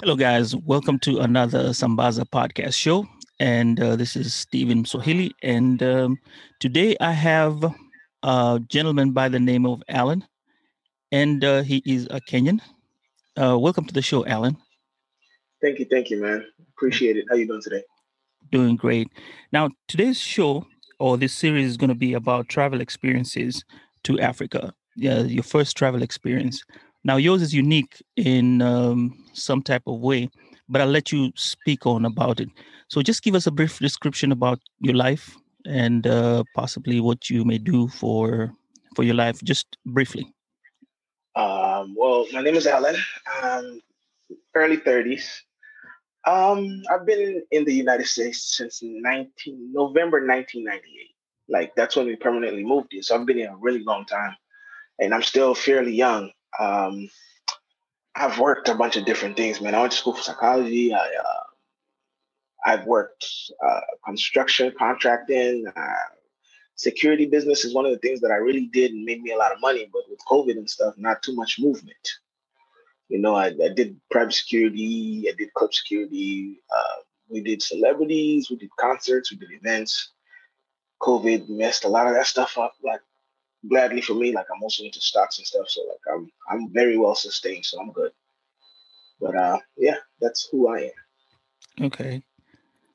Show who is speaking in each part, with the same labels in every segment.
Speaker 1: Hello, guys. Welcome to another Sambaza podcast show. And uh, this is Stephen Swahili. And um, today I have a gentleman by the name of Alan, and uh, he is a Kenyan. Uh, welcome to the show, Alan.
Speaker 2: Thank you, thank you, man. Appreciate it. How you doing today?
Speaker 1: Doing great. Now, today's show or this series is going to be about travel experiences to Africa. Yeah, your first travel experience. Now, yours is unique in um, some type of way, but I'll let you speak on about it. So, just give us a brief description about your life and uh, possibly what you may do for for your life, just briefly.
Speaker 2: Um, well, my name is Alan. Um, early thirties. Um, I've been in the United States since 19 November 1998. Like that's when we permanently moved here. So I've been here a really long time, and I'm still fairly young. Um, I've worked a bunch of different things, man. I went to school for psychology. I, uh, I've worked uh, construction, contracting, uh, security business is one of the things that I really did and made me a lot of money. But with COVID and stuff, not too much movement. You know, I, I did private security, I did club security, uh, we did celebrities, we did concerts, we did events. COVID messed a lot of that stuff up. Like gladly for me, like I'm also into stocks and stuff. So like I'm I'm very well sustained, so I'm good. But uh yeah, that's who I am.
Speaker 1: Okay.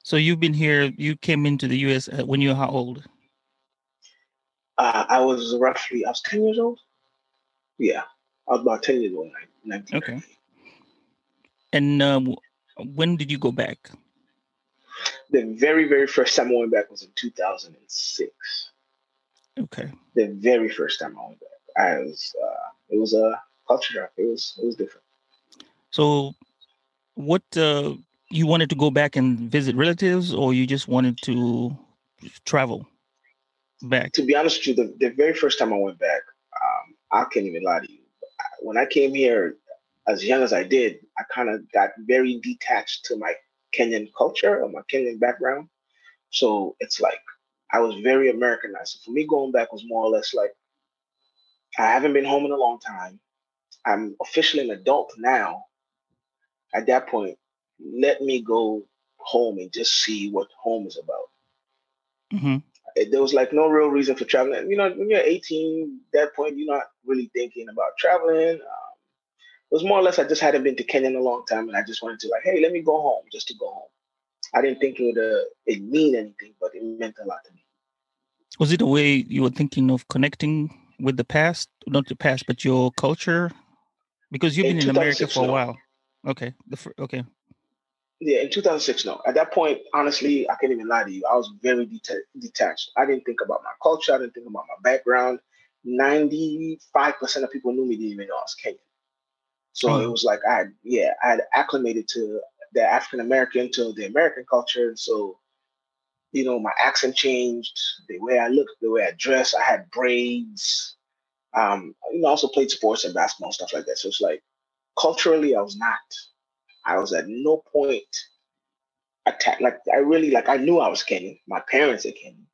Speaker 1: So you've been here, you came into the US when you were how old?
Speaker 2: Uh, I was roughly I was 10 years old. Yeah. I was about 10 years old.
Speaker 1: Okay. And um, when did you go back?
Speaker 2: The very, very first time I went back was in 2006.
Speaker 1: Okay.
Speaker 2: The very first time I went back, I was uh, it was a culture shock. It was it was different.
Speaker 1: So, what uh, you wanted to go back and visit relatives, or you just wanted to travel back?
Speaker 2: To be honest with you, the, the very first time I went back, um, I can't even lie to you when I came here, as young as I did, I kind of got very detached to my Kenyan culture or my Kenyan background. So it's like I was very Americanized. So for me, going back was more or less like I haven't been home in a long time. I'm officially an adult now. At that point, let me go home and just see what home is about. Mm-hmm there was like no real reason for traveling. You know, when you're 18, that point, you're not really thinking about traveling. Um, it was more or less I just hadn't been to Kenya in a long time, and I just wanted to like, hey, let me go home just to go home. I didn't think it would uh, it mean anything, but it meant a lot to me.
Speaker 1: Was it a way you were thinking of connecting with the past, not the past, but your culture? Because you've in been in America for a while. Okay. The okay.
Speaker 2: Yeah, in 2006, no. At that point, honestly, I can't even lie to you. I was very det- detached. I didn't think about my culture. I didn't think about my background. 95% of people knew me didn't even know I was Kenyan. So mm. it was like I had, yeah, I had acclimated to the African American, to the American culture. And so, you know, my accent changed, the way I looked, the way I dressed. I had braids. Um, you know, I also played sports and basketball and stuff like that. So it's like culturally, I was not I was at no point attacked. Like I really like I knew I was Kenyan. My parents are Kenyan.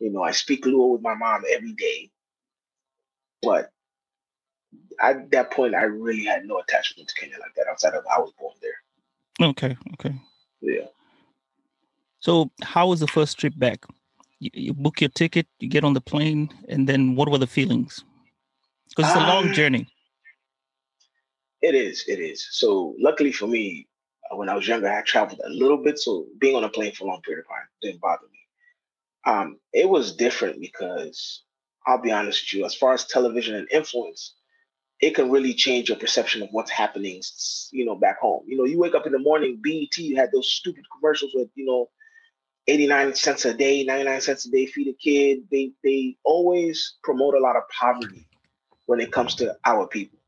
Speaker 2: You know, I speak Luo with my mom every day. But at that point, I really had no attachment to Kenya like that outside of I was born there.
Speaker 1: Okay. Okay.
Speaker 2: Yeah.
Speaker 1: So, how was the first trip back? You, you book your ticket, you get on the plane, and then what were the feelings? Because it's a long um, journey.
Speaker 2: It is. It is. So luckily for me, uh, when I was younger, I traveled a little bit. So being on a plane for a long period of time didn't bother me. Um, it was different because I'll be honest with you, as far as television and influence, it can really change your perception of what's happening, you know, back home. You know, you wake up in the morning, BET had those stupid commercials with, you know, 89 cents a day, 99 cents a day, feed a kid. They they always promote a lot of poverty when it comes to our people.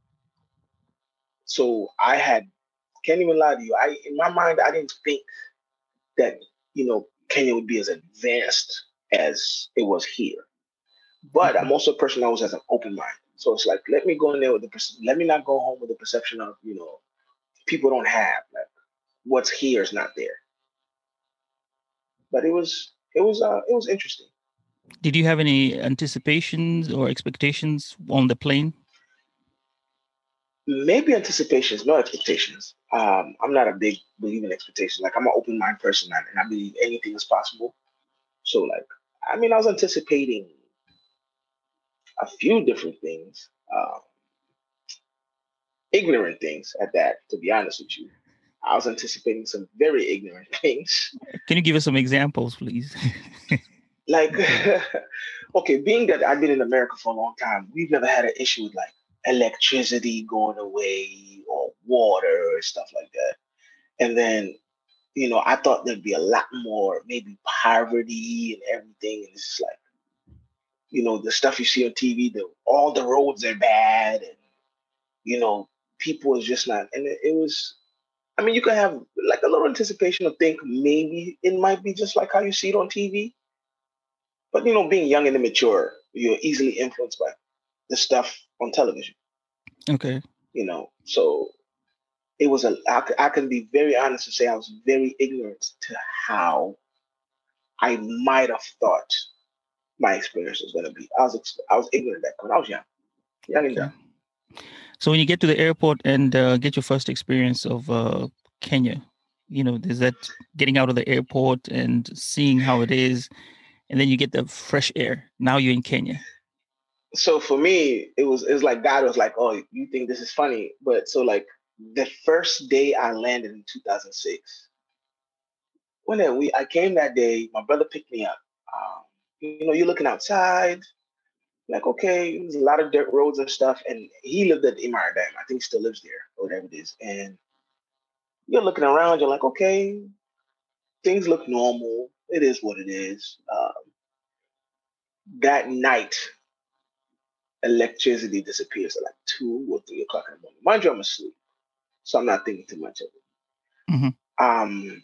Speaker 2: So I had can't even lie to you. I in my mind I didn't think that you know Kenya would be as advanced as it was here. But I'm mm-hmm. also a person that always has an open mind. So it's like let me go in there with the let me not go home with the perception of you know people don't have like what's here is not there. But it was it was uh it was interesting.
Speaker 1: Did you have any anticipations or expectations on the plane?
Speaker 2: Maybe anticipations, no expectations. Um, I'm not a big believer in expectations. Like I'm an open mind person, and I believe anything is possible. So, like, I mean, I was anticipating a few different things, um, ignorant things at that. To be honest with you, I was anticipating some very ignorant things.
Speaker 1: Can you give us some examples, please?
Speaker 2: like, okay, being that I've been in America for a long time, we've never had an issue with like electricity going away or water or stuff like that. And then, you know, I thought there'd be a lot more maybe poverty and everything. And it's like, you know, the stuff you see on TV, the all the roads are bad and you know, people is just not and it, it was I mean, you can have like a little anticipation of think maybe it might be just like how you see it on TV. But you know, being young and immature, you're easily influenced by the stuff on television.
Speaker 1: Okay.
Speaker 2: You know, so it was a. I, I can be very honest and say I was very ignorant to how I might have thought my experience was going to be. I was I was ignorant that when I was young, young and young.
Speaker 1: So when you get to the airport and uh, get your first experience of uh, Kenya, you know, is that getting out of the airport and seeing how it is, and then you get the fresh air. Now you're in Kenya.
Speaker 2: So for me, it was it was like God was like, "Oh, you think this is funny?" But so like the first day I landed in 2006, when we I came that day, my brother picked me up. Um, you know, you're looking outside, like, okay, there's a lot of dirt roads and stuff. And he lived at the Imara Daima. I think he still lives there or whatever it is. And you're looking around, you're like, okay, things look normal. It is what it is. Um, that night, electricity disappears at like two or three o'clock in the morning. Mind you, I'm asleep. So I'm not thinking too much of it. Mm-hmm. Um,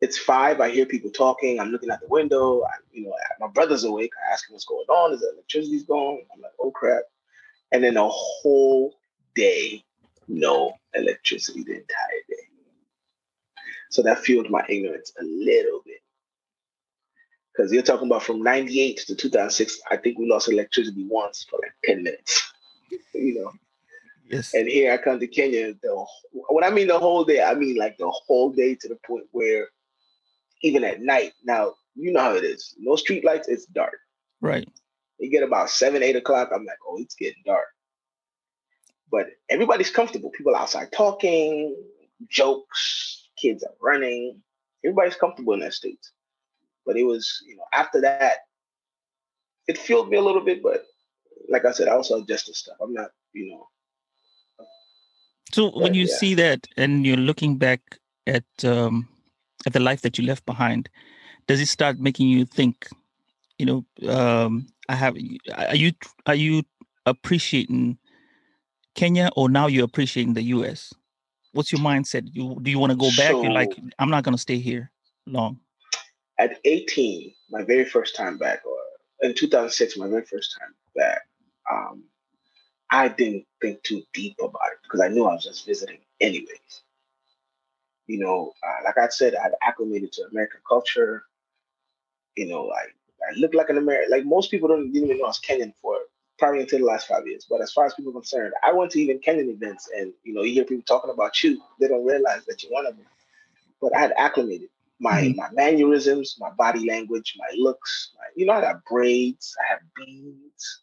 Speaker 2: it's five. I hear people talking. I'm looking out the window. I, you know, my brother's awake. I ask him what's going on. Is the electricity's gone? I'm like, oh crap! And then a whole day, no electricity the entire day. So that fueled my ignorance a little bit. Because you're talking about from 98 to 2006, I think we lost electricity once for like 10 minutes. you know.
Speaker 1: Yes.
Speaker 2: And here I come to Kenya. The when I mean the whole day, I mean like the whole day to the point where even at night. Now, you know how it is. No street lights, it's dark.
Speaker 1: Right.
Speaker 2: You get about seven, eight o'clock, I'm like, oh, it's getting dark. But everybody's comfortable. People outside talking, jokes, kids are running. Everybody's comfortable in that state. But it was, you know, after that, it fueled me a little bit, but like I said, I also adjusted stuff. I'm not, you know.
Speaker 1: So when you yeah. see that and you're looking back at um, at the life that you left behind, does it start making you think? You know, um, I have. Are you are you appreciating Kenya, or now you're appreciating the U.S.? What's your mindset? You do you want to go back? So, you're like, I'm not going to stay here long.
Speaker 2: At 18, my very first time back, or in 2006, my very first time back, um, I didn't think too deep about it because I knew I was just visiting anyways you know, uh, like I said, I'd acclimated to American culture. You know, I, I look like an American. Like most people don't didn't even know I was Kenyan for probably until the last five years. But as far as people are concerned, I went to even Kenyan events, and you know, you hear people talking about you. They don't realize that you're one of them. But I had acclimated my mm-hmm. my mannerisms, my body language, my looks. My, you know, I got braids, I have beads,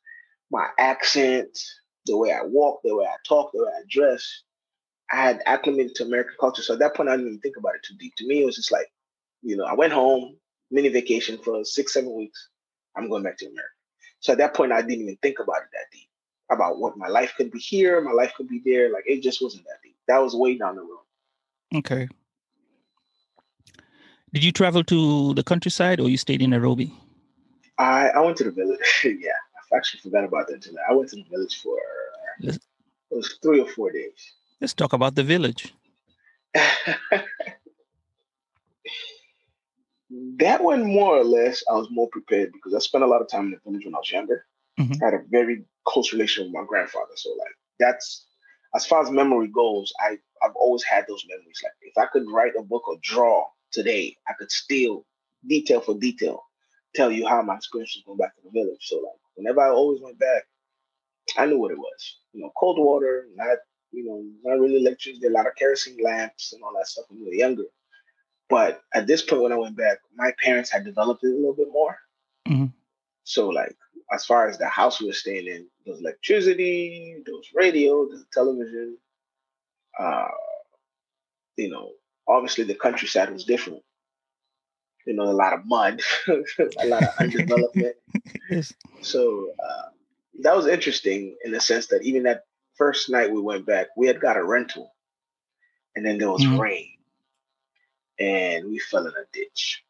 Speaker 2: my accent, the way I walk, the way I talk, the way I dress. I had acclimated to American culture. So at that point, I didn't even think about it too deep. To me, it was just like, you know, I went home, mini vacation for six, seven weeks. I'm going back to America. So at that point, I didn't even think about it that deep about what my life could be here, my life could be there. Like it just wasn't that deep. That was way down the road.
Speaker 1: Okay. Did you travel to the countryside or you stayed in Nairobi?
Speaker 2: I, I went to the village. yeah, I actually forgot about that tonight. I went to the village for it was three or four days.
Speaker 1: Let's talk about the village.
Speaker 2: that one more or less I was more prepared because I spent a lot of time in the village when I was younger. Mm-hmm. I had a very close relation with my grandfather. So like that's as far as memory goes, I, I've always had those memories. Like if I could write a book or draw today, I could still detail for detail tell you how my experience was going back to the village. So like whenever I always went back, I knew what it was. You know, cold water, not you know, not really electricity, a lot of kerosene lamps and all that stuff when we were younger. But at this point, when I went back, my parents had developed it a little bit more. Mm-hmm. So, like, as far as the house we were staying in, there was electricity, there was radio, there was television. Uh, you know, obviously the countryside was different. You know, a lot of mud, a lot of undevelopment. yes. So uh, that was interesting in the sense that even that first night we went back, we had got a rental, and then there was mm-hmm. rain and we fell in a ditch.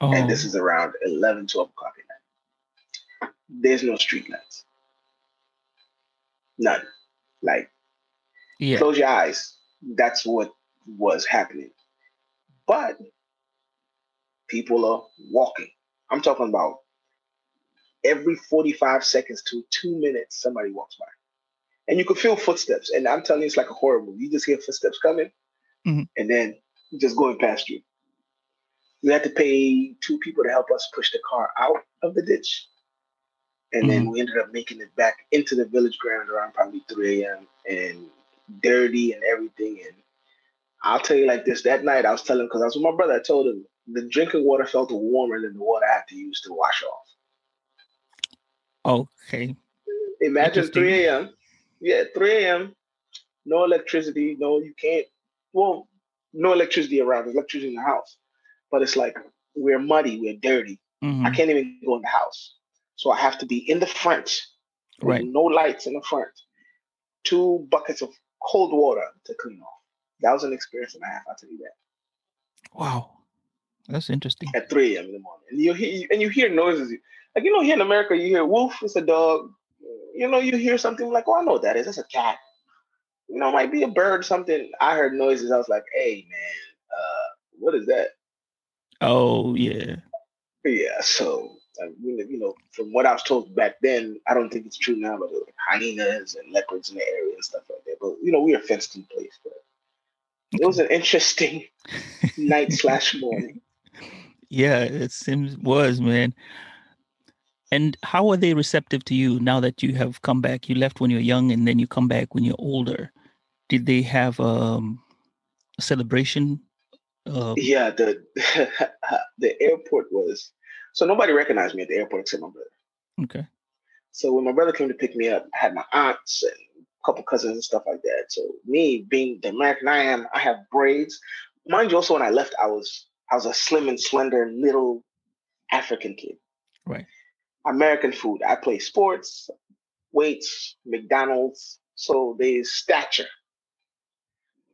Speaker 2: Oh. And this oh. is around 11, 12 o'clock at night. There's no street lights. None. Like, yeah. close your eyes. That's what was happening. But people are walking. I'm talking about every 45 seconds to two minutes, somebody walks by. And you could feel footsteps. And I'm telling you, it's like a horror movie. You just hear footsteps coming, mm-hmm. and then just going past you. We had to pay two people to help us push the car out of the ditch. And mm-hmm. then we ended up making it back into the village ground around probably 3 a.m. and dirty and everything. And I'll tell you like this that night, I was telling because I was with my brother, I told him the drinking water felt warmer than the water I had to use to wash
Speaker 1: off. Okay.
Speaker 2: Imagine 3 a.m. Yeah, 3 a.m. No electricity. No, you can't. Well, no electricity around. There's electricity in the house, but it's like we're muddy, we're dirty. Mm-hmm. I can't even go in the house, so I have to be in the front, right? No lights in the front. Two buckets of cold water to clean off. That was an experience and a half. I'll tell you that.
Speaker 1: Wow, that's interesting.
Speaker 2: At 3 a.m. in the morning, and you hear and you hear noises. Like you know, here in America, you hear wolf. It's a dog. You know, you hear something like, "Oh, I know what that is. That's a cat." you know, might be a bird, something. I heard noises. I was like, hey, man, uh, what is that?
Speaker 1: Oh, yeah.
Speaker 2: Yeah. So, you know, from what I was told back then, I don't think it's true now, but like hyenas and leopards in the area and stuff like that. But, you know, we are fenced in place. But it was an interesting night slash morning.
Speaker 1: Yeah, it seems was, man. And how are they receptive to you now that you have come back? You left when you're young and then you come back when you're older did they have um, a celebration?
Speaker 2: Uh, yeah, the the airport was so nobody recognized me at the airport except my brother.
Speaker 1: Okay.
Speaker 2: So when my brother came to pick me up, I had my aunts and a couple cousins and stuff like that. So me being the American I am, I have braids. Mind you, also when I left, I was I was a slim and slender little African kid.
Speaker 1: Right.
Speaker 2: American food. I play sports, weights, McDonald's. So there's stature.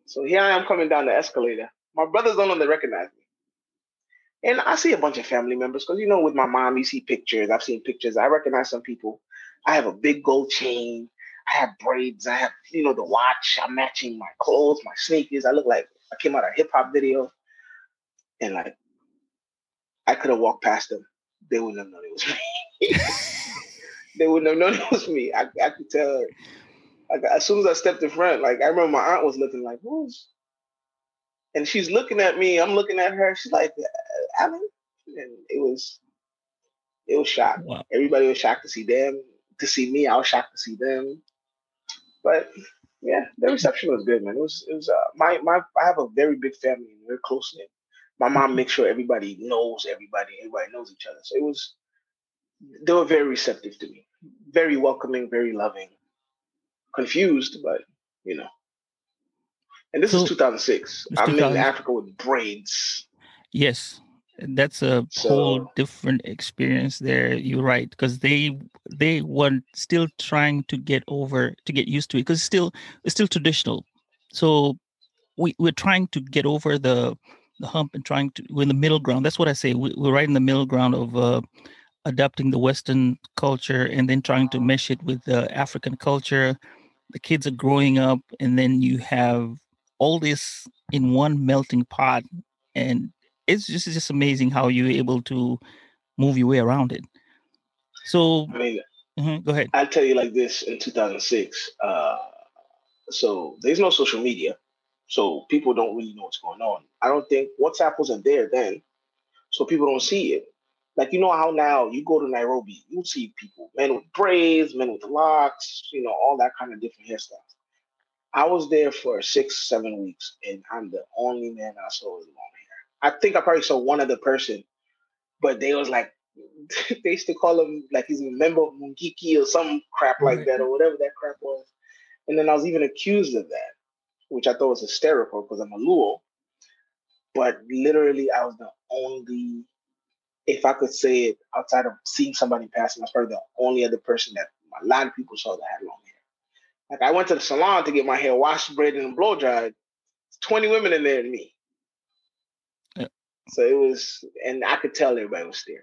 Speaker 2: So here I am coming down the escalator. My brothers don't they recognize me. And I see a bunch of family members because, you know, with my mom, you see pictures. I've seen pictures. I recognize some people. I have a big gold chain. I have braids. I have, you know, the watch. I'm matching my clothes, my sneakers. I look like I came out of a hip hop video. And like, I could have walked past them. They wouldn't have known it was me. they wouldn't have known it was me. I, I could tell like as soon as I stepped in front, like I remember my aunt was looking like, who's and she's looking at me, I'm looking at her, she's like, Alan? And it was it was shocked. Wow. Everybody was shocked to see them, to see me. I was shocked to see them. But yeah, the reception was good, man. It was it was uh, my my I have a very big family and we're close knit. My mom mm-hmm. makes sure everybody knows everybody, everybody knows each other. So it was they were very receptive to me, very welcoming, very loving confused, but you know. And this so, is 2006. I'm 2000. in Africa with braids.
Speaker 1: Yes, that's a so, whole different experience there. You're right because they they were still trying to get over to get used to it because it's still it's still traditional. So we we're trying to get over the the hump and trying to we're in the middle ground. That's what I say. We, are right in the middle ground of uh, adapting the Western culture and then trying to mesh it with the African culture. The kids are growing up, and then you have all this in one melting pot, and it's just it's just amazing how you're able to move your way around it. So,
Speaker 2: I mean,
Speaker 1: mm-hmm, go ahead.
Speaker 2: I'll tell you like this: in 2006, uh, so there's no social media, so people don't really know what's going on. I don't think WhatsApp wasn't there then, so people don't see it. Like you know how now you go to Nairobi, you see people, men with braids, men with locks, you know, all that kind of different hairstyles. I was there for six, seven weeks, and I'm the only man I saw with long hair. I think I probably saw one other person, but they was like, they used to call him like he's a member of Mungiki or some crap like that, or whatever that crap was. And then I was even accused of that, which I thought was hysterical because I'm a Luo. But literally, I was the only, if I could say it outside of seeing somebody passing, I was probably the only other person that a lot of people saw that had long hair. Like I went to the salon to get my hair washed, braided, and blow dried. 20 women in there and me. Yeah. So it was, and I could tell everybody was staring.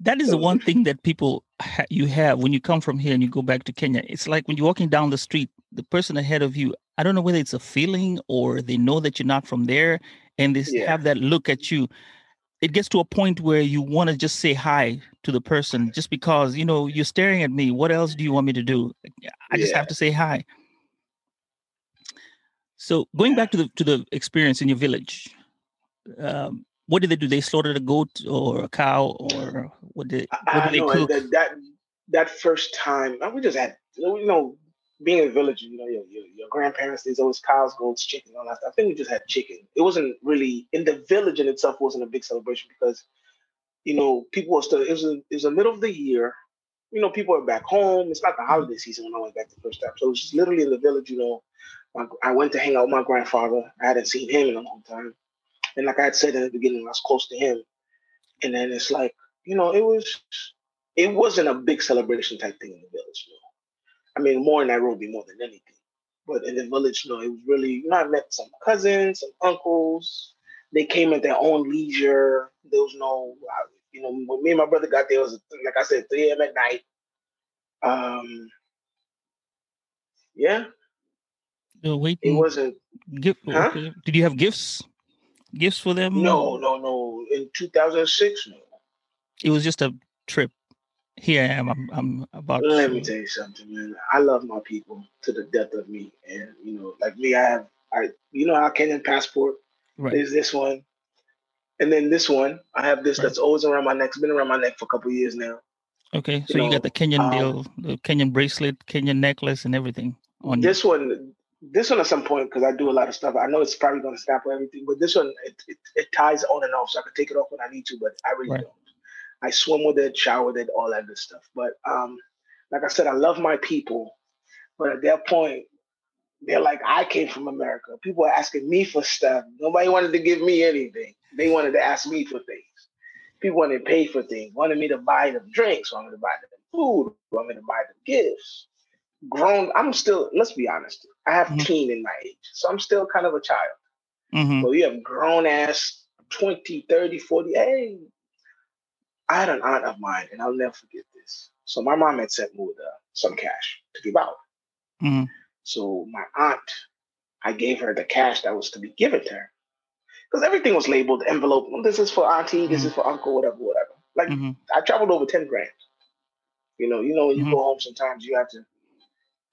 Speaker 1: That is the one thing that people ha- you have when you come from here and you go back to Kenya. It's like when you're walking down the street, the person ahead of you. I don't know whether it's a feeling or they know that you're not from there, and they yeah. have that look at you. It gets to a point where you want to just say hi to the person just because you know you're staring at me. What else do you want me to do? I just yeah. have to say hi. So going back to the to the experience in your village, um, what did they do? They slaughtered a goat or a cow, or what did what did they
Speaker 2: know,
Speaker 1: cook?
Speaker 2: That, that, that first time, we just had you know being in a village. You know, your, your, your grandparents there's always cows, goats, chicken, all that stuff. I think we just had chicken. It wasn't really in the village in itself wasn't a big celebration because you know people were still. It was a, it was the middle of the year. You know, people are back home. It's not the mm-hmm. holiday season when I went back the first time, so it was just literally in the village. You know, I went to hang out with my grandfather. I hadn't seen him in a long time. And like I had said in the beginning, I was close to him. And then it's like, you know, it was it wasn't a big celebration type thing in the village, know. I mean, more in Nairobi more than anything. But in the village, know, it was really, you know, I met some cousins, some uncles. They came at their own leisure. There was no, you know, when me and my brother got there, it was like I said, 3 a.m. at night. Um, yeah.
Speaker 1: No, wait.
Speaker 2: It wasn't.
Speaker 1: Give, huh? Did you have gifts? Gifts for them?
Speaker 2: No, no, no. In 2006, no.
Speaker 1: It was just a trip. Here I am. I'm, I'm about.
Speaker 2: Let to... me tell you something, man. I love my people to the death of me, and you know, like me, I have, I, you know, our Kenyan passport. Right. There's this one, and then this one. I have this right. that's always around my neck. It's been around my neck for a couple years now.
Speaker 1: Okay, so you, know, got the Kenyan um, deal, the Kenyan bracelet, Kenyan necklace, and everything
Speaker 2: on this you. one this one at some point because I do a lot of stuff. I know it's probably going to sample everything, but this one it, it, it, ties on and off, so I can take it off when I need to. But I really right. don't. I swim with it, shower with it, all that good stuff. But um, like I said, I love my people, but at that point, they're like, I came from America. People are asking me for stuff. Nobody wanted to give me anything. They wanted to ask me for things. People wanted to pay for things, wanted me to buy them drinks, wanted me to buy them food, wanted me to buy them gifts grown. I'm still. Let's be honest. I have mm-hmm. teen in my age, so I'm still kind of a child. Mm-hmm. So you have grown ass 20, 30, 40. Hey, I had an aunt of mine, and I'll never forget this. So my mom had sent me with uh, some cash to give out. Mm-hmm. So my aunt, I gave her the cash that was to be given to her. Because everything was labeled envelope. This is for auntie, this is mm-hmm. for uncle, whatever, whatever. Like mm-hmm. I traveled over 10 grand. You know, you know, when you mm-hmm. go home sometimes you have to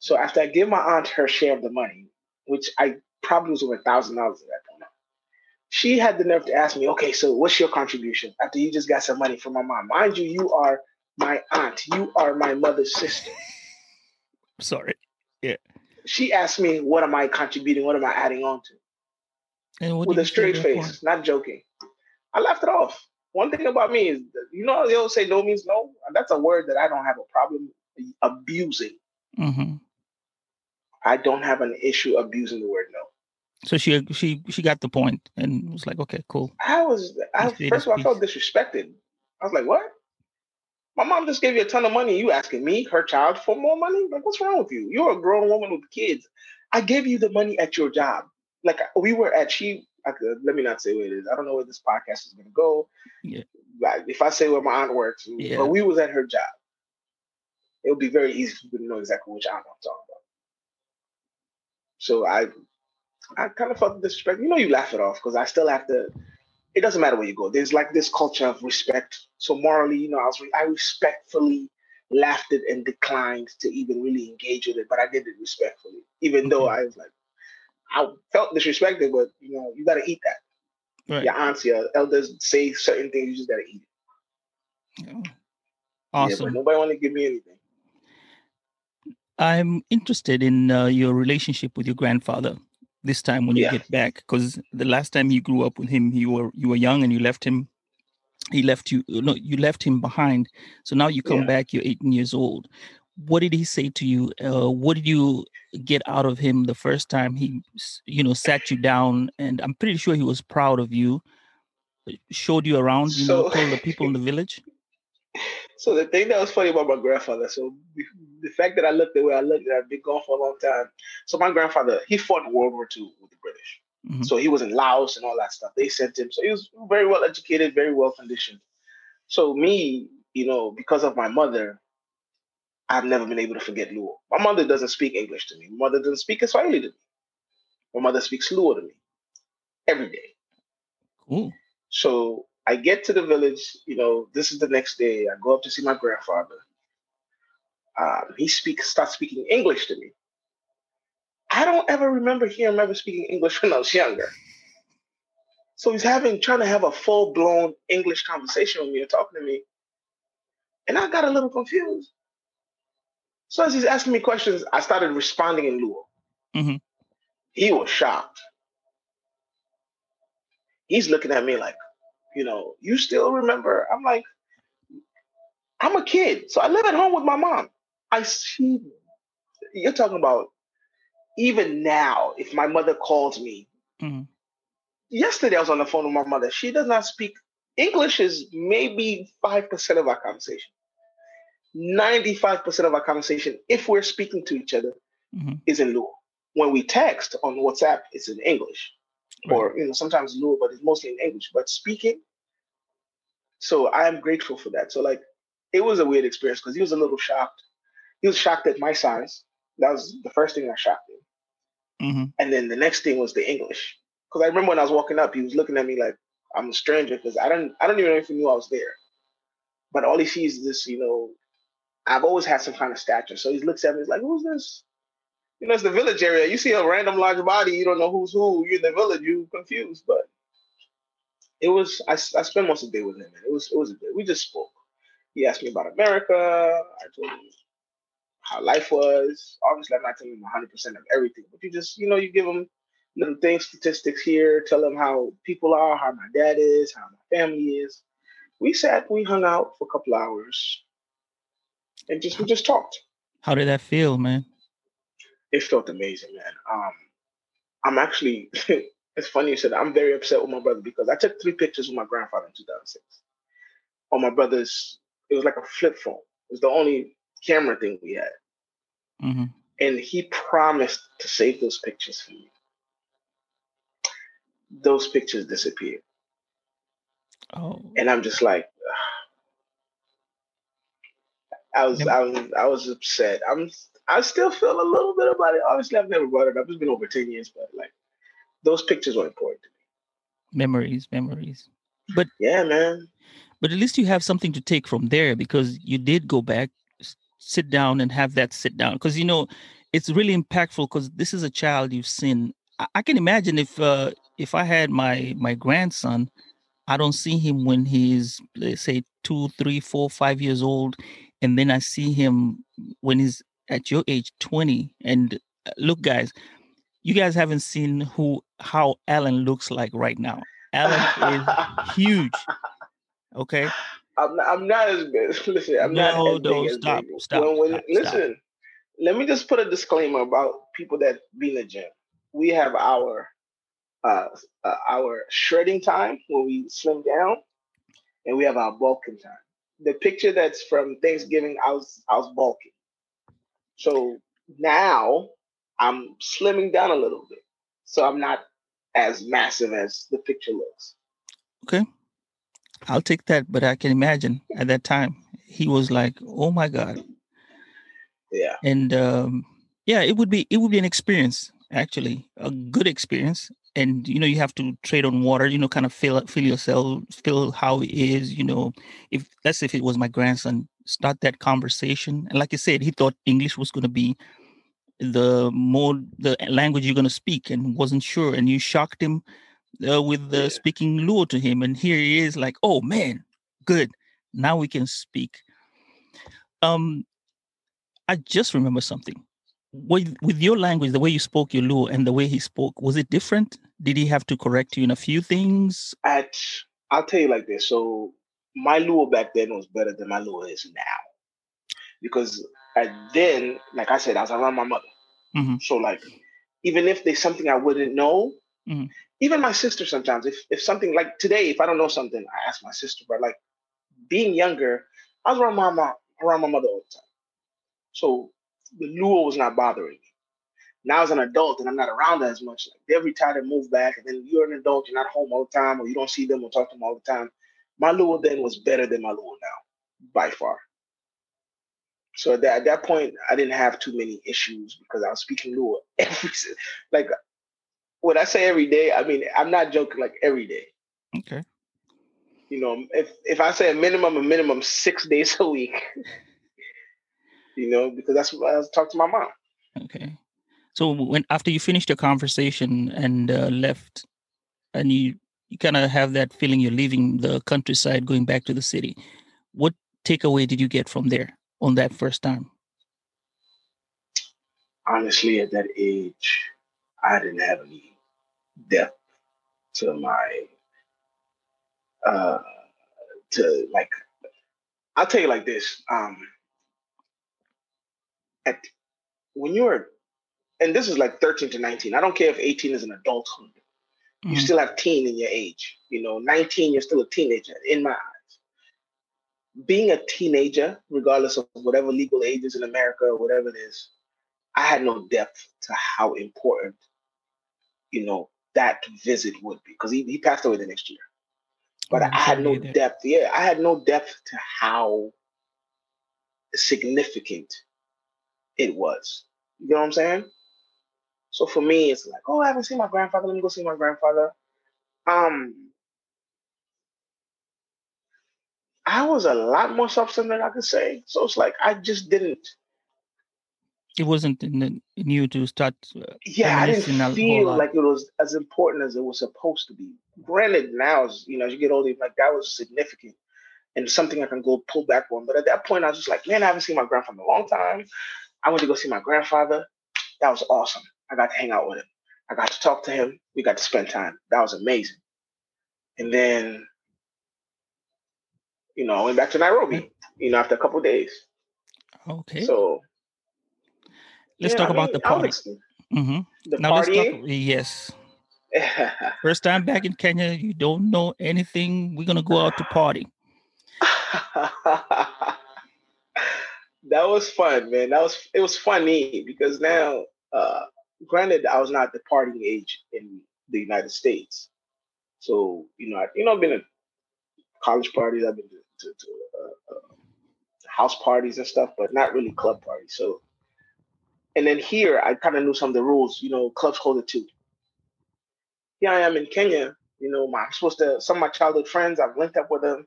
Speaker 2: so after I gave my aunt her share of the money, which I probably was over a thousand dollars at that point, she had the nerve to ask me, okay, so what's your contribution after you just got some money from my mom? Mind you, you are my aunt. You are my mother's sister.
Speaker 1: Sorry. Yeah.
Speaker 2: She asked me, what am I contributing? What am I adding on to? And With a straight face, not joking. I laughed it off. One thing about me is, you know, they always say no means no. That's a word that I don't have a problem abusing. Mm-hmm. I don't have an issue abusing the word no.
Speaker 1: So she she she got the point and was like, okay, cool.
Speaker 2: I was I, first of all, I felt disrespected. I was like, what? My mom just gave you a ton of money. You asking me, her child, for more money? Like, what's wrong with you? You're a grown woman with kids. I gave you the money at your job. Like we were at she could uh, let me not say where it is. I don't know where this podcast is gonna go.
Speaker 1: Yeah.
Speaker 2: Like if I say where my aunt works,
Speaker 1: Yeah.
Speaker 2: but we was at her job, it would be very easy for people to know exactly which aunt I'm talking about. So I I kind of felt the disrespect. You know, you laugh it off because I still have to. It doesn't matter where you go. There's like this culture of respect. So morally, you know, I was I respectfully laughed it and declined to even really engage with it, but I did it respectfully, even though mm-hmm. I was like, I felt disrespected, but you know, you got to eat that.
Speaker 1: Right.
Speaker 2: Your aunts, your elders say certain things, you just got to eat it.
Speaker 1: Yeah.
Speaker 2: Yeah,
Speaker 1: Awesome.
Speaker 2: but nobody want to give me anything.
Speaker 1: I'm interested in uh, your relationship with your grandfather this time when you
Speaker 2: Yeah.
Speaker 1: get back, because the last time you grew up with him, you were you were young and you left him. He left you. No, you left him behind. So now you come
Speaker 2: Yeah.
Speaker 1: back. You're 18 years old. What did he say to you? Uh, what did you get out of him the first time he, you know, sat you down? And I'm pretty sure he was proud of you. Showed you around. You know,
Speaker 2: So-
Speaker 1: told the people in the village.
Speaker 2: So the thing that was funny about my grandfather, so the- fact that I looked the way I looked, that I've been gone for a long time. So my grandfather, he fought in World War II with the British.
Speaker 1: Mhm.
Speaker 2: So he was in Laos and all that stuff. They sent him. So he was very well educated, very well conditioned. So me, you know, because of my mother, I've never been able to forget Luo. My mother doesn't speak English to me. My mother doesn't speak Swahili to me. My mother speaks Luo to me every day.
Speaker 1: Cool.
Speaker 2: So I get to the village, you know, this is the next day. I go up to see my grandfather. Um, he speaks, starts speaking English to me. I don't ever remember hearing him ever speaking English when I was younger. So he's having, trying to have a full blown English conversation with me and talking to me. And I got a little confused. So as he's asking me questions, I started responding in Luo.
Speaker 1: Mhm.
Speaker 2: He was shocked. He's looking at me like, you know, you still remember? I'm like, I'm a kid, so I live at home with my mom. I see. You're talking about even now. If my mother calls me,
Speaker 1: Mhm.
Speaker 2: yesterday I was on the phone with my mother. She does not speak English. Is maybe five percent of our conversation. Ninety-five percent of our conversation, if we're speaking to each other,
Speaker 1: Mhm.
Speaker 2: is in Luo. When we text on WhatsApp, it's in English, or you know sometimes Luo, but it's mostly in English. But speaking, so I am grateful for that. So like, it was a weird experience because he was a little shocked. He was shocked at my size. That was the first thing that shocked him.
Speaker 1: Mhm.
Speaker 2: And then the next thing was the English. Because I remember when I was walking up, he was looking at me like I'm a stranger because I don't I don't even know if he knew I was there. But all he sees is this, you know, I've always had some kind of stature. So he looks at me, he's like, who's this? You know, it's the village area. You see a random large body, you don't know who's who. You're in the village, you confused. But it was I, I spent most of the day with him, it was it was a bit. we just spoke. He asked me about America. I told him how life was. Obviously, I'm not telling him 100 percent of everything, but you just you know you give him little things, statistics here, tell him how people are, how my dad is, how my family is. We sat, we hung out for a couple hours, and just we just talked.
Speaker 1: How did that feel, man?
Speaker 2: It felt amazing, man. Um, I'm actually. it's funny you said that. I'm very upset with my brother because I took three pictures with my grandfather in 2006. On my brother's, it was like a flip phone. It was the only camera thing we had,
Speaker 1: hmm
Speaker 2: and he promised to save those pictures for me. Those pictures disappeared.
Speaker 1: Oh,
Speaker 2: and I'm just like, I was. I was, I was upset. I'm, I still feel a little bit about it. Obviously, I've never brought it up. It's been over ten years, but like, those pictures were important to me.
Speaker 1: memories, memories.
Speaker 2: But yeah, man.
Speaker 1: But at least you have something to take from there because you did go back, sit down, and have that sit down. Because you know, it's really impactful. Because this is a child you've seen. I, I can imagine if uh, if I had my my grandson, I don't see him when he's let's say two, three, four, five years old, and then I see him when he's at your age, twenty. And uh, look, guys, you guys haven't seen who how Alan looks like right now. Alan is huge. Okay.
Speaker 2: I'm not, I'm not as big. Listen, I'm not
Speaker 1: No,
Speaker 2: as
Speaker 1: no,
Speaker 2: big as
Speaker 1: stop,
Speaker 2: big.
Speaker 1: stop,
Speaker 2: When- when-
Speaker 1: stop, stop.
Speaker 2: listen, let me just put a disclaimer about people that be in the gym. We have our uh, uh, our shredding time when we slim down, and we have our bulking time. The picture that's from Thanksgiving, I was I was bulking. So now I'm slimming down a little bit. So I'm not as massive as the picture looks.
Speaker 1: Okay. I'll take that, but I can imagine at that time he was like, "Oh my god."
Speaker 2: Yeah.
Speaker 1: And um, yeah, it would be it would be an experience actually, a good experience. And you know, you have to trade on water. You know, kind of feel feel yourself, feel how it is. You know, if let's say if it was my grandson, start that conversation. And like I said, he thought English was going to be the more the language you're going to speak, and wasn't sure. And you shocked him uh, with uh,
Speaker 2: Yeah.
Speaker 1: speaking Luo to him, and here he is, like, "Oh man, good, now we can speak." Um, I just remember something. With with your language, the way you spoke your Luo and the way he spoke, was it different? Did he have to correct you in a few things?
Speaker 2: At I'll tell you like this. So my Luo back then was better than my Luo is now. Because at then, like I said, I was around my mother.
Speaker 1: Mhm.
Speaker 2: So like even if there's something I wouldn't know,
Speaker 1: Mhm.
Speaker 2: even my sister sometimes, if if something like today, if I don't know something, I ask my sister. But like being younger, I was around my mom, around my mother all the time. So the Luo was not bothering me. Now as an adult and I'm not around as much, like they retire and move back, and then you're an adult, you're not home all the time, or you don't see them or talk to them all the time. My Luo then was better than my Luo now, by far. So at that, at that point, I didn't have too many issues because I was speaking Luo every like when I say every day, I mean I'm not joking like every day.
Speaker 1: Okay.
Speaker 2: You know, if if I say a minimum, a minimum six days a week. you know, because that's what I was talking to my mom.
Speaker 1: Okay. So when after you finished your conversation and uh, left, and you you kind of have that feeling you're leaving the countryside, going back to the city, what takeaway did you get from there on that first time?
Speaker 2: honestly, at that age, I didn't have any depth to my uh to like I'll tell you like this. Um at when you're and this is like 13 to 19. I don't care if 18 is an adulthood. You
Speaker 1: Mhm.
Speaker 2: still have teen in your age. You know, 19, you're still a teenager in my eyes. Being a teenager, regardless of whatever legal age is in America or whatever it is, I had no depth to how important, you know, that visit would be because he, he passed away the next year. But
Speaker 1: Oh,
Speaker 2: I had no depth. Yeah, I had no depth to how significant it was. You know what I'm saying? So for me, it's like, oh, I haven't seen my grandfather. Let me go see my grandfather. Um, I was a lot more substance than I could say. So it's like I just didn't.
Speaker 1: It wasn't in, the, in you to start. Uh,
Speaker 2: Yeah, I didn't feel like it was as important as it was supposed to be. Granted, now as you know, as you get older, like that was significant and something I can go pull back on. But at that point, I was just like, man, I haven't seen my grandfather in a long time. I went to go see my grandfather. That was awesome. I got to hang out with him. I got to talk to him. We got to spend time. That was amazing. And then, you know, I went back to Nairobi. You know, after a couple of days.
Speaker 1: okay.
Speaker 2: So
Speaker 1: let's
Speaker 2: yeah,
Speaker 1: talk
Speaker 2: I
Speaker 1: about
Speaker 2: mean,
Speaker 1: the party.
Speaker 2: ex-
Speaker 1: hmm
Speaker 2: The
Speaker 1: Now let's talk. Yes. First time back in Kenya, you don't know anything. We're gonna go out to party.
Speaker 2: that was fun, man. That was it was funny because now, uh, granted, I was not the partying age in the United States, so you know, I, you know, I've been to college parties, I've been to, to, to uh, uh, house parties and stuff, but not really club parties. So, and then here, I kind of knew some of the rules. You know, clubs hold it too. Here I am in Kenya. You know, my, I'm supposed to. Some of my childhood friends, I've linked up with them.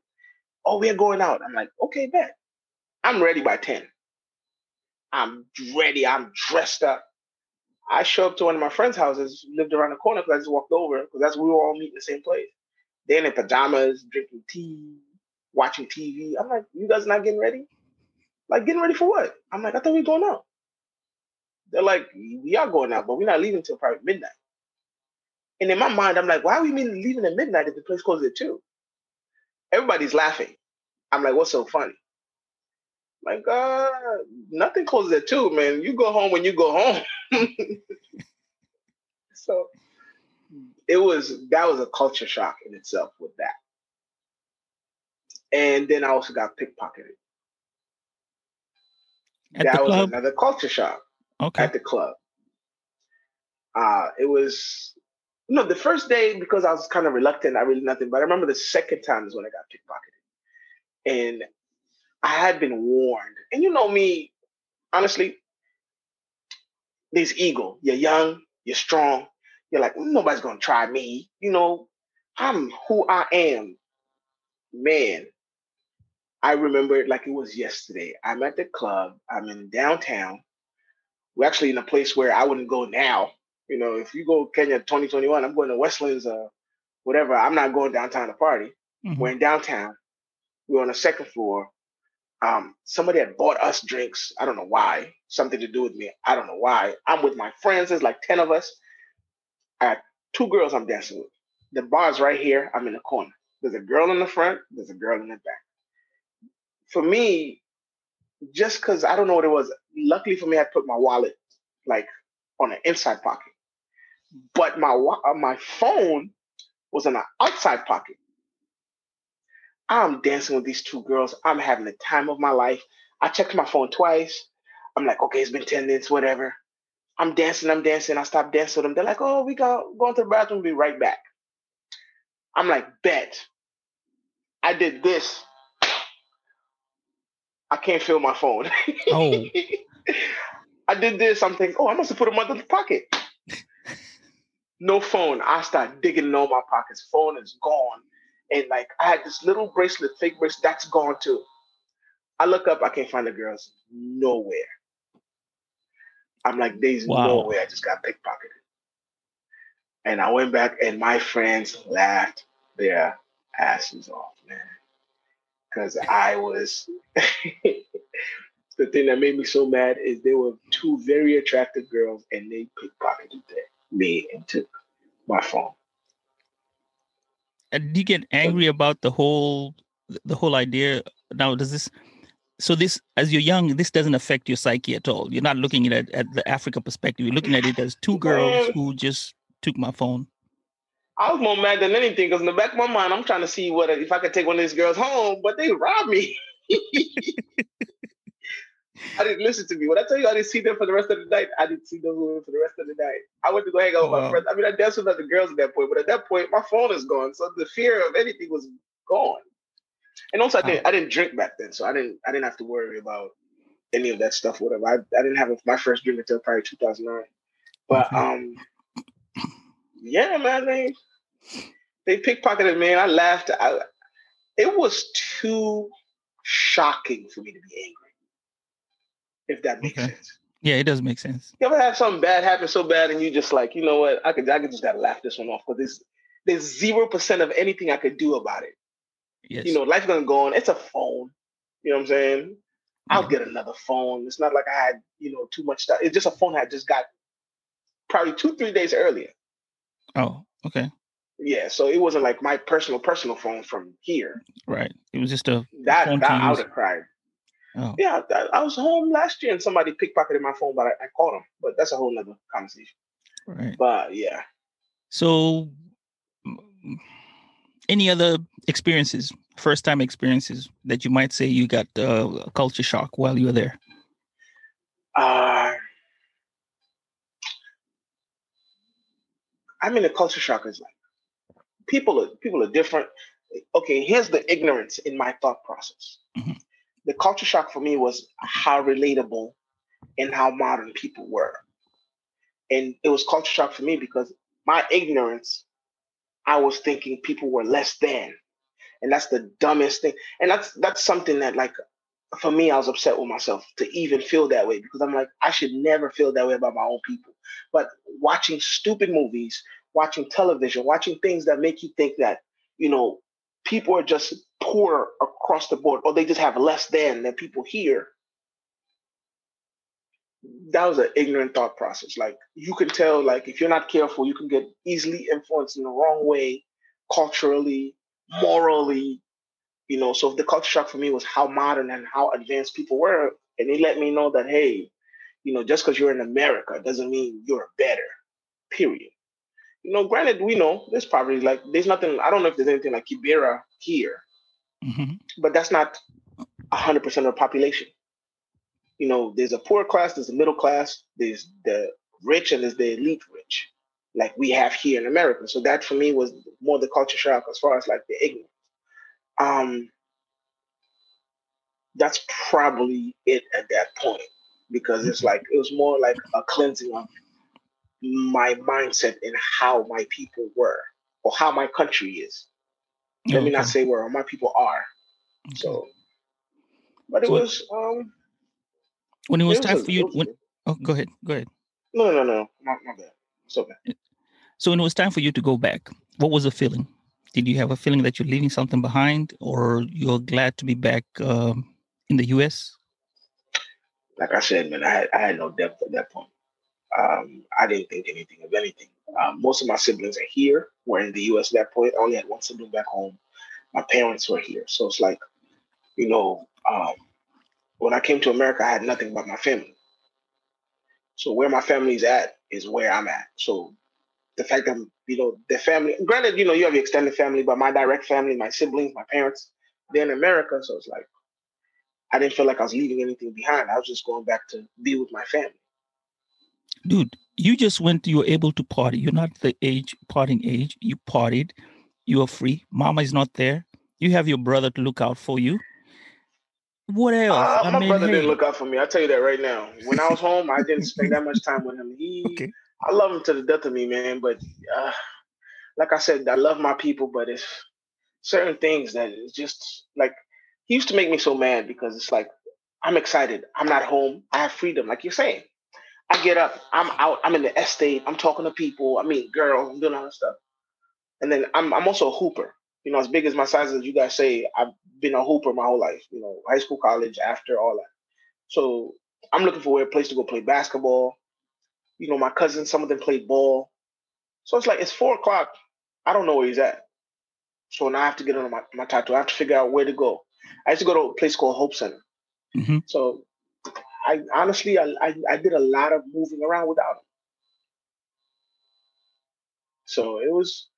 Speaker 2: Oh, we're going out. I'm like, okay, bet. I'm ready by 10. I'm ready. I'm dressed up. I show up to one of my friends' houses, lived around the corner because I just walked over because that's we were all in the same place. They're in pajamas, drinking tea, watching TV. I'm like, you guys not getting ready? Like, getting ready for what? I'm like, I thought we were going out. They're like, we are going out, but we're not leaving until probably midnight. And in my mind, I'm like, why are we leaving at midnight if the place closes at two? Everybody's laughing. I'm like, what's so funny? Like, uh, nothing closes at two, man. You go home when you go home. so it was that was a culture shock in itself with that. And then I also got pickpocketed.
Speaker 1: At
Speaker 2: that was
Speaker 1: club.
Speaker 2: another culture shock
Speaker 1: Okay.
Speaker 2: at the club. Uh, it was no, the first day because I was kind of reluctant, I really nothing. But I remember the second time is when I got pickpocketed, and I had been warned. And you know me, honestly, there's ego. You're young, you're strong. You're like nobody's gonna try me. You know, I'm who I am. Man, I remember it like it was yesterday. I'm at the club. I'm in downtown. We're actually in a place where I wouldn't go now. You know, if you go Kenya 2021, I'm going to Westlands, uh, whatever. I'm not going downtown to party. Mm-hmm. We're in downtown. We're on the second floor. Um, somebody had bought us drinks. I don't know why. Something to do with me. I don't know why. I'm with my friends. There's like 10 of us. I have two girls I'm dancing with. The bar's right here. I'm in the corner. There's a girl in the front. There's a girl in the back for me, just because I don't know what it was, luckily for me, I put my wallet like on an inside pocket, but my uh, my phone was in an outside pocket. I'm dancing with these two girls. I'm having the time of my life. I checked my phone twice. I'm like, okay, it's been 10 minutes, whatever. I'm dancing, I'm dancing. I stop dancing with them. They're like, oh, we go going to the bathroom, we'll be right back. I'm like, bet. I did this I can't feel my phone. Oh. I did this. I'm thinking, oh, I must have put it in the pocket. no phone. I start digging in all my pockets. Phone is gone. And like I had this little bracelet, fake bracelet, that's gone too. I look up, I can't find the girls nowhere. I'm like, there's wow. no way I just got pickpocketed. And I went back and my friends laughed their asses off, man because I was. the thing that made me so mad is there were two very attractive girls and they pickpocketed me and took my phone.
Speaker 1: And do you get angry about the whole the whole idea? Now, does this so this as you're young, this doesn't affect your psyche at all. You're not looking at it at the Africa perspective. You're looking at it as two girls who just took my phone.
Speaker 2: I was more mad than anything because in the back of my mind, I'm trying to see what if I could take one of these girls home, but they robbed me. I didn't listen to me. When I tell you I didn't see them for the rest of the night, I didn't see them for the rest of the night. I went to go hang out with my friends. I mean, I danced with other girls at that point, but at that point, my phone is gone. So the fear of anything was gone. And also, I didn't, I didn't drink back then, so I didn't, I didn't have to worry about any of that stuff. Whatever. I, I didn't have my first drink until probably 2009. But um, yeah, man, they they pickpocketed me and I laughed. I, it was too shocking for me to be angry. If that makes okay. sense.
Speaker 1: Yeah, it does make sense.
Speaker 2: You ever have something bad happen so bad and you just like, you know what, I could I could just gotta laugh this one off because there's there's zero percent of anything I could do about it. Yes. You know, life's gonna go on. It's a phone. You know what I'm saying? I'll get another phone. It's not like I had, you know, too much stuff. It's just a phone I just got probably two, three days earlier.
Speaker 1: Oh, okay.
Speaker 2: Yeah, so it wasn't like my personal personal phone from here.
Speaker 1: Right. It was just a
Speaker 2: that, that I would have cried. Oh. Yeah, I, I, was home last year and somebody pickpocketed my phone, but I, I called them. But that's a whole nother conversation. Right. But yeah.
Speaker 1: So, any other experiences, first time experiences that you might say you got uh, a culture shock while you were there?
Speaker 2: Uh, I mean, the culture shock is like people are people are different. Okay, here's the ignorance in my thought process. Mm-hmm. The culture shock for me was how relatable and how modern people were. And it was culture shock for me because my ignorance, I was thinking people were less than. And that's the dumbest thing. And that's that's something that like for me, I was upset with myself to even feel that way because I'm like, I should never feel that way about my own people. But watching stupid movies, watching television, watching things that make you think that, you know, people are just poor across the board or they just have less than than people here. That was an ignorant thought process. Like you can tell, like if you're not careful, you can get easily influenced in the wrong way, culturally, morally, you know. So the culture shock for me was how modern and how advanced people were, and they let me know that hey, you know, just because you're in America doesn't mean you're better. Period you know, granted, we know there's probably like there's nothing. I don't know if there's anything like Kibera here, mm-hmm. but that's not hundred percent of the population. You know, there's a poor class, there's a middle class, there's the rich, and there's the elite rich. like we have here in America. So that for me was more the culture shock as far as like the ignorance. Um, that's probably it at that point because it's like it was more like a cleansing of my mindset and how my people were or how my country is. Let me not say where all my people are. Okay. So, but it so was um
Speaker 1: when it was it time was for you. When, oh, go ahead, go ahead.
Speaker 2: No, no, no, my, my bad. So bad.
Speaker 1: So when it was time for you to go back, what was the feeling? Did you have a feeling that you're leaving something behind, or you're glad to be back um, in the U.S.?
Speaker 2: Like I said, man, I had, I had no depth at that point. Um, I didn't think anything of anything. Um, most of my siblings are here. We're in the U.S. at that point. I only had one sibling back home. My parents were here, so it's like, you know, um, when I came to America, I had nothing but my family. So where my family's at is where I'm at. So the fact that you know the family, granted, you know you have your extended family, but my direct family, my siblings, my parents, they're in America. So it's like I didn't feel like I was leaving anything behind. I was just going back to be with my family.
Speaker 1: Dude, you just went. You were able to party. You're not the age partying age. You partied. You are free. Mama is not there. You have your brother to look out for you. What else?
Speaker 2: Uh, my mean, brother hey. didn't look out for me. I'll tell you that right now. When I was home, I didn't spend that much time with him. He, okay. I love him to the death of me, man. But uh, like I said, I love my people, but it's certain things that it's just like he used to make me so mad because it's like I'm excited. I'm not home. I have freedom, like you're saying. I get up. I'm out. I'm in the estate. I'm talking to people. I mean, girls. I'm doing all that stuff. And then I'm I'm also a hooper you know, as big as my size as you guys say, I've been a hooper my whole life, you know, high school, college, after all that. So I'm looking for a place to go play basketball. You know, my cousins, some of them played ball. So it's like, it's four o'clock. I don't know where he's at. So now I have to get on my, matatu. I have to figure out where to go. I used to go to a place called Hope Center. Mm-hmm. So I honestly, I, I, I did a lot of moving around without him. So it was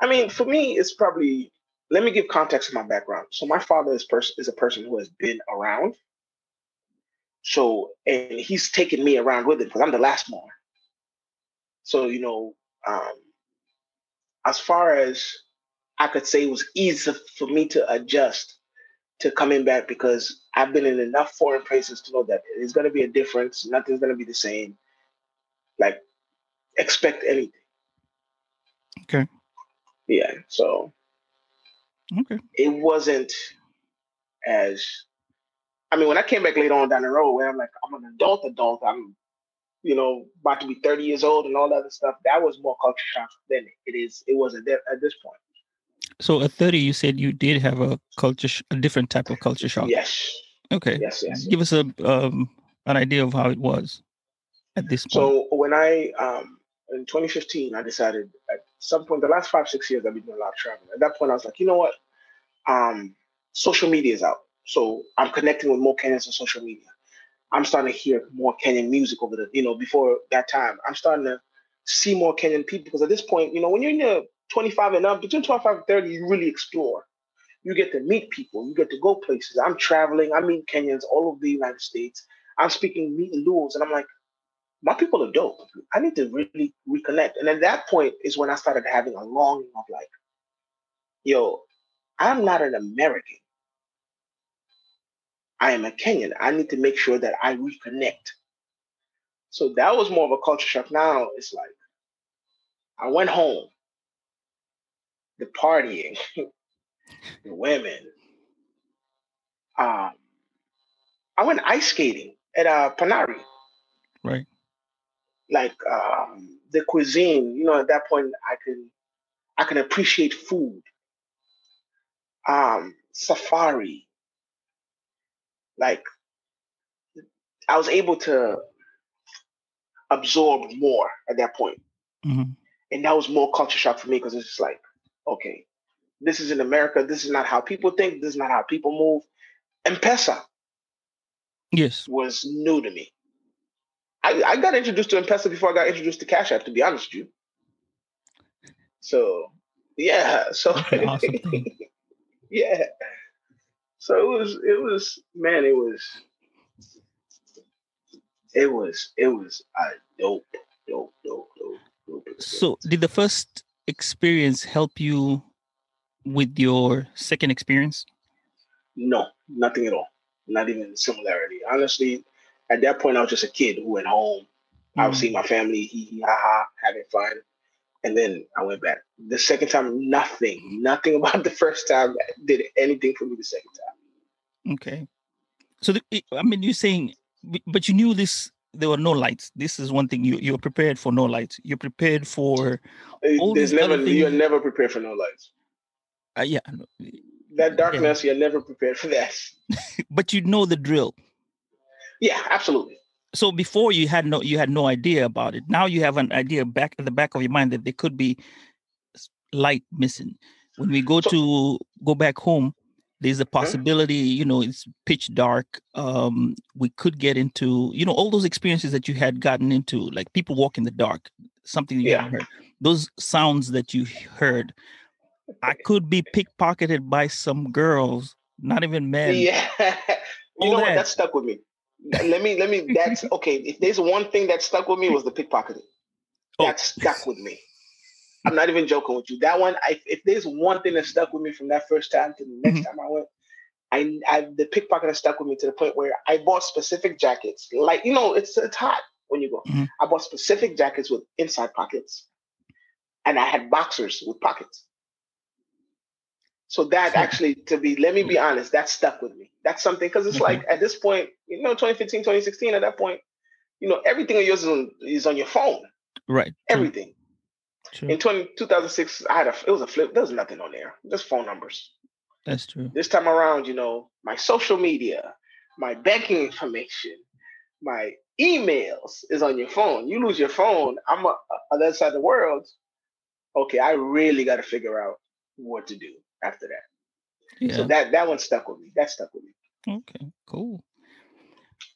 Speaker 2: I mean, for me, it's probably. Let me give context to my background. So my father is person is a person who has been around. So and he's taken me around with him because I'm the last born. So you know, um, as far as I could say, it was easy for me to adjust to coming back because I've been in enough foreign places to know that it's going to be a difference. Nothing's going to be the same. Like, expect anything.
Speaker 1: Okay
Speaker 2: yeah, so
Speaker 1: okay,
Speaker 2: it wasn't as. I mean, when I came back later on down the road, where I'm like, I'm an adult, adult, I'm, you know, about to be 30 years old and all that other stuff. That was more culture shock than it is. It was at, at this point.
Speaker 1: So at 30, you said you did have a culture, sh- a different type of culture shock.
Speaker 2: Yes.
Speaker 1: Okay.
Speaker 2: Yes. Yes.
Speaker 1: Give us a um, an idea of how it was at this point.
Speaker 2: So when I um in 2015, I decided at some point, the last five, six years, I've been doing a lot of traveling. At that point, I was like, you know what? Um, social media is out. So I'm connecting with more Kenyans on social media. I'm starting to hear more Kenyan music over the, you know, before that time. I'm starting to see more Kenyan people because at this point, you know, when you're in your 25 and up, between 25 and 30, you really explore. You get to meet people, you get to go places. I'm traveling, I meet Kenyans all over the United States. I'm speaking meeting Luos, and I'm like, my people are dope. I need to really reconnect. And at that point is when I started having a longing of like, yo, I'm not an American. I am a Kenyan. I need to make sure that I reconnect. So that was more of a culture shock. Now it's like, I went home, the partying, the women. Um, I went ice skating at uh, Panari.
Speaker 1: Right
Speaker 2: like um, the cuisine. You know, at that point, I can I can appreciate food. Um, safari, like I was able to absorb more at that point. Mm-hmm. and that was more culture shock for me because it's just like, okay, this is in America. This is not how people think. This is not how people move. M-Pesa,
Speaker 1: yes,
Speaker 2: was new to me. I, I got introduced to M-Pesa before I got introduced to Cash App, to be honest with you. So yeah, so awesome yeah. So it was it was man, it was it was it was a dope, dope, dope, dope, dope
Speaker 1: So, did the first experience help you with your second experience?
Speaker 2: No, nothing at all. Not even similarity. Honestly, at that point, I was just a kid who went home. Mm-hmm. I was seeing my family, hee hee ha ha, having fun. And then I went back. The second time, nothing, nothing about the first time did anything for me the second time.
Speaker 1: Okay. So, the, I mean, you're saying, but you knew this, there were no lights. This is one thing you, you're prepared for no lights. You're prepared for
Speaker 2: all There's never, you're never prepared for no lights.
Speaker 1: Uh, yeah.
Speaker 2: That darkness, yeah. you're never prepared for that.
Speaker 1: but you know the drill.
Speaker 2: Yeah, absolutely
Speaker 1: so before you had no you had no idea about it now you have an idea back in the back of your mind that there could be light missing when we go to go back home there's a possibility you know it's pitch dark um we could get into you know all those experiences that you had gotten into like people walk in the dark something you yeah. heard those sounds that you heard. I could be pickpocketed by some girls not even men.
Speaker 2: Yeah. You know that. what? that. Stuck with me. Let me let me that's okay if there's one thing that stuck with me was the pickpocketing. Oh. that stuck with me i'm not even joking with you that one I, if there's one thing that stuck with me from that first time to the next mm-hmm. time i went I, I the pickpocketing stuck with me to the point where i bought specific jackets like you know it's it's hot when you go mm-hmm. i bought specific jackets with inside pockets and i had boxers with pockets so that actually, to be, let me be honest, that stuck with me. That's something because it's mm-hmm. like at this point, you know, 2015, 2016, at that point, you know, everything of yours is on, is on your phone.
Speaker 1: Right.
Speaker 2: Everything. True. In 20, 2006, I had a, it was a flip. There was nothing on there, just phone numbers.
Speaker 1: That's true.
Speaker 2: This time around, you know, my social media, my banking information, my emails is on your phone. You lose your phone, I'm on the other side of the world. Okay, I really got to figure out what to do after that. Yeah. So that that one stuck with me. That stuck with me.
Speaker 1: Okay, cool.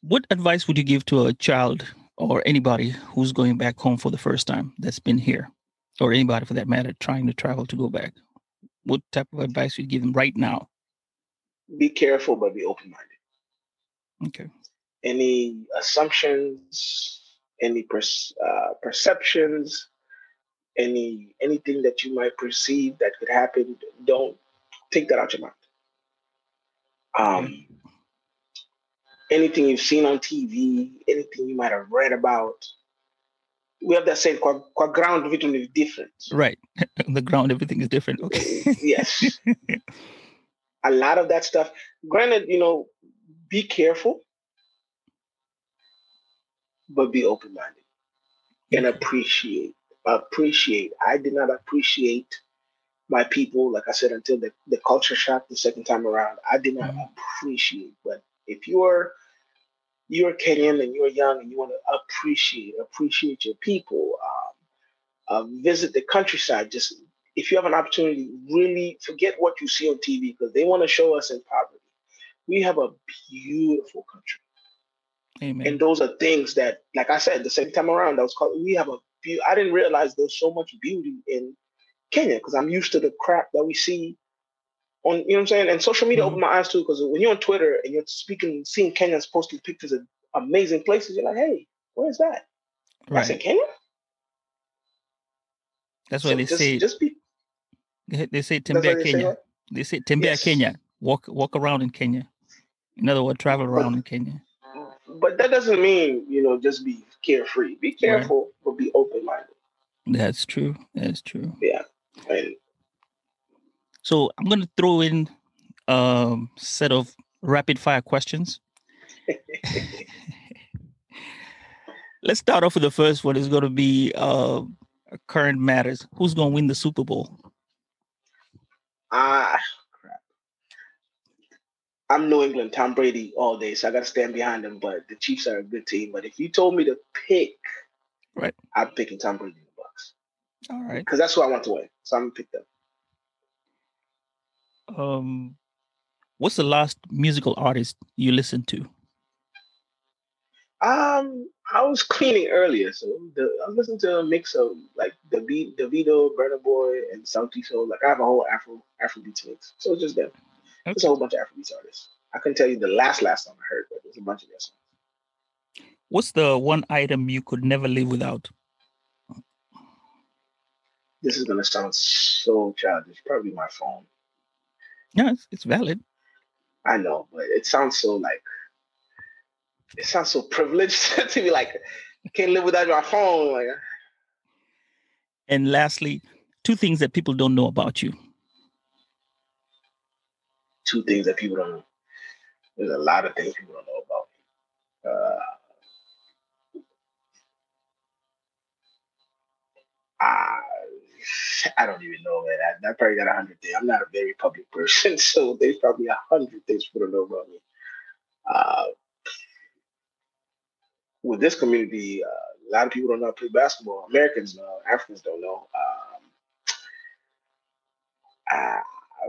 Speaker 1: What advice would you give to a child or anybody who's going back home for the first time that's been here, or anybody for that matter trying to travel to go back? What type of advice would you give them right now?
Speaker 2: Be careful, but be open minded.
Speaker 1: Okay.
Speaker 2: Any assumptions, any per, uh, perceptions, any anything that you might perceive that could happen, don't take that out your mind. Um, anything you've seen on TV, anything you might have read about, we have that saying, "Qua, ground everything is different."
Speaker 1: Right, on the ground everything is different. Okay.
Speaker 2: yes. A lot of that stuff. Granted, you know, be careful, but be open minded and appreciate appreciate. I did not appreciate my people, like I said, until the, the culture shock the second time around. I did not mm-hmm. appreciate. But if you're you're Kenyan and you're young and you want to appreciate appreciate your people, um, uh, visit the countryside. Just if you have an opportunity, really forget what you see on TV because they want to show us in poverty. We have a beautiful country. Amen. And those are things that, like I said, the second time around, I was called. We have a be- I didn't realize there's so much beauty in Kenya because I'm used to the crap that we see on, you know what I'm saying? And social media mm-hmm. opened my eyes too because when you're on Twitter and you're speaking, seeing Kenyans posting pictures of amazing places, you're like, hey, where's that? Right. I said, Kenya?
Speaker 1: That's why so they just, say just be they say Tembea Kenya. They say Tembea yes. Kenya. Walk walk around in Kenya. In other words, travel around but, in Kenya.
Speaker 2: But that doesn't mean, you know, just be carefree. Be careful, right. but be open minded.
Speaker 1: That's true. That's true.
Speaker 2: Yeah. And
Speaker 1: so I'm going to throw in a set of rapid fire questions. Let's start off with the first one. It's going to be uh, current matters. Who's going to win the Super Bowl?
Speaker 2: Ah, crap! I'm New England, Tom Brady all day, so I got to stand behind him. But the Chiefs are a good team. But if you told me to pick,
Speaker 1: right,
Speaker 2: I'm picking Tom Brady in the Bucs.
Speaker 1: All right,
Speaker 2: because that's who I want to win. So I'm gonna pick them.
Speaker 1: Um, what's the last musical artist you listened to?
Speaker 2: Um, I was cleaning earlier, so the, I was listening to a mix of like the beat, Davido, Burna Boy, and Sauti Sol. Like I have a whole Afro Afrobeat mix, so it's just them. Okay. There's a whole bunch of Afrobeats artists. I couldn't tell you the last last song I heard, but there's a bunch of their songs.
Speaker 1: What's the one item you could never live without?
Speaker 2: this is gonna sound so childish. Probably my phone.
Speaker 1: No, it's, it's valid.
Speaker 2: I know, but it sounds so like it sounds so privileged to be like I can't live without my phone. Like,
Speaker 1: And lastly, two things that people don't know about you.
Speaker 2: two things that people don't know. There's a lot of things people don't know about me. Uh, I, I don't even know, man. I, I probably got a hundred things. I'm not a very public person, so there's probably a hundred things people don't know about me. Uh, with this community, uh, a lot of people don't know how to play basketball. Americans know, Africans don't know. Um, uh,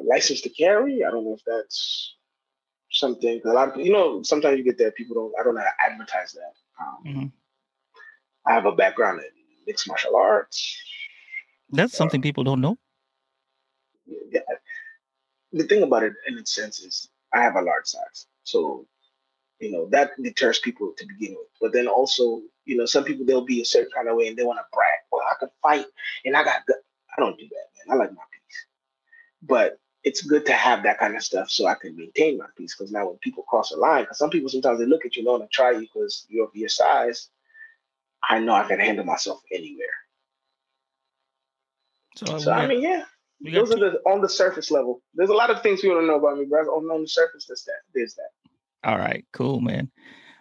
Speaker 2: license to carry. I don't know if that's something. A lot of you know, sometimes you get that people don't. I don't know how to advertise that. Um,
Speaker 1: Mhm.
Speaker 2: I have a background in mixed martial arts.
Speaker 1: That's uh, something people don't know.
Speaker 2: Yeah. The thing about it, in its sense, is I have a large size, so you know that deters people to begin with. But then also, you know, some people they'll be a certain kind of way and they want to brag. Well, I could fight, and I got. Good. I don't do that, man. I like my peace, but it's good to have that kind of stuff so I can maintain my peace. Because now when people cross a line, because some people sometimes they look at you and want to try you because you're of your size. I know I can handle myself anywhere.
Speaker 1: So,
Speaker 2: So
Speaker 1: we
Speaker 2: I mean, yeah, those are the on the surface level. There's a lot of things people don't know about me, bro. On, on the surface, there's that. There's that.
Speaker 1: all right, cool, man.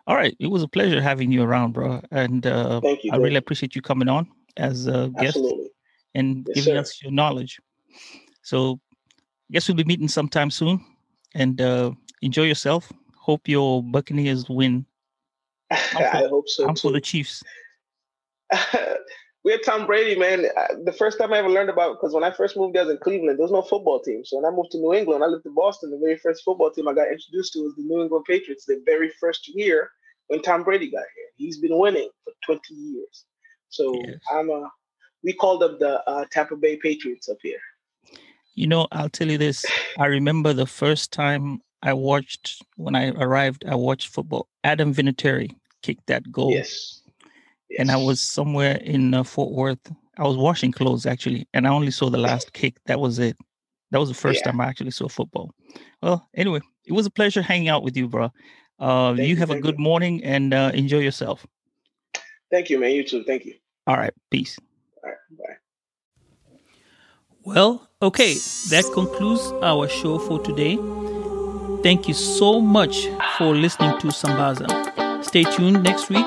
Speaker 1: All right, it was a pleasure having you around, bro. And uh,
Speaker 2: Thank you.
Speaker 1: I really appreciate you coming on as a guest
Speaker 2: Absolutely.
Speaker 1: and
Speaker 2: Yes,
Speaker 1: giving
Speaker 2: sir.
Speaker 1: us your knowledge. So, I guess we'll be meeting sometime soon. And uh, enjoy yourself. Hope your Buccaneers win.
Speaker 2: I hope so
Speaker 1: I'm for the Chiefs.
Speaker 2: we had Tom Brady, man. The first time I ever learned about because when I first moved there I was in Cleveland, there was no football team. So when I moved to New England, I lived in Boston. The very first football team I got introduced to was the New England Patriots. The very first year when Tom Brady got here, he's been winning for 20 years. So
Speaker 1: Yes.
Speaker 2: I'm a. We called them the uh, Tampa Bay Patriots up here.
Speaker 1: You know, I'll tell you this. I remember the first time I watched, when I arrived, I watched football. Adam Vinatieri kicked that goal.
Speaker 2: Yes.
Speaker 1: And I was somewhere in uh, Fort Worth. I was washing clothes actually, and I only saw the last kick. That was it. That was the first
Speaker 2: Yeah.
Speaker 1: time I actually saw football. Well, anyway, it was a pleasure hanging out with you, bro. Uh,
Speaker 2: Thank
Speaker 1: you
Speaker 2: you,
Speaker 1: have a good
Speaker 2: you.
Speaker 1: morning and uh, enjoy yourself.
Speaker 2: Thank you, man. You too. Thank you.
Speaker 1: All right, peace.
Speaker 2: All right. Bye.
Speaker 1: Well, okay, that concludes our show for today. Thank you so much for listening to Sambaza. Stay tuned next week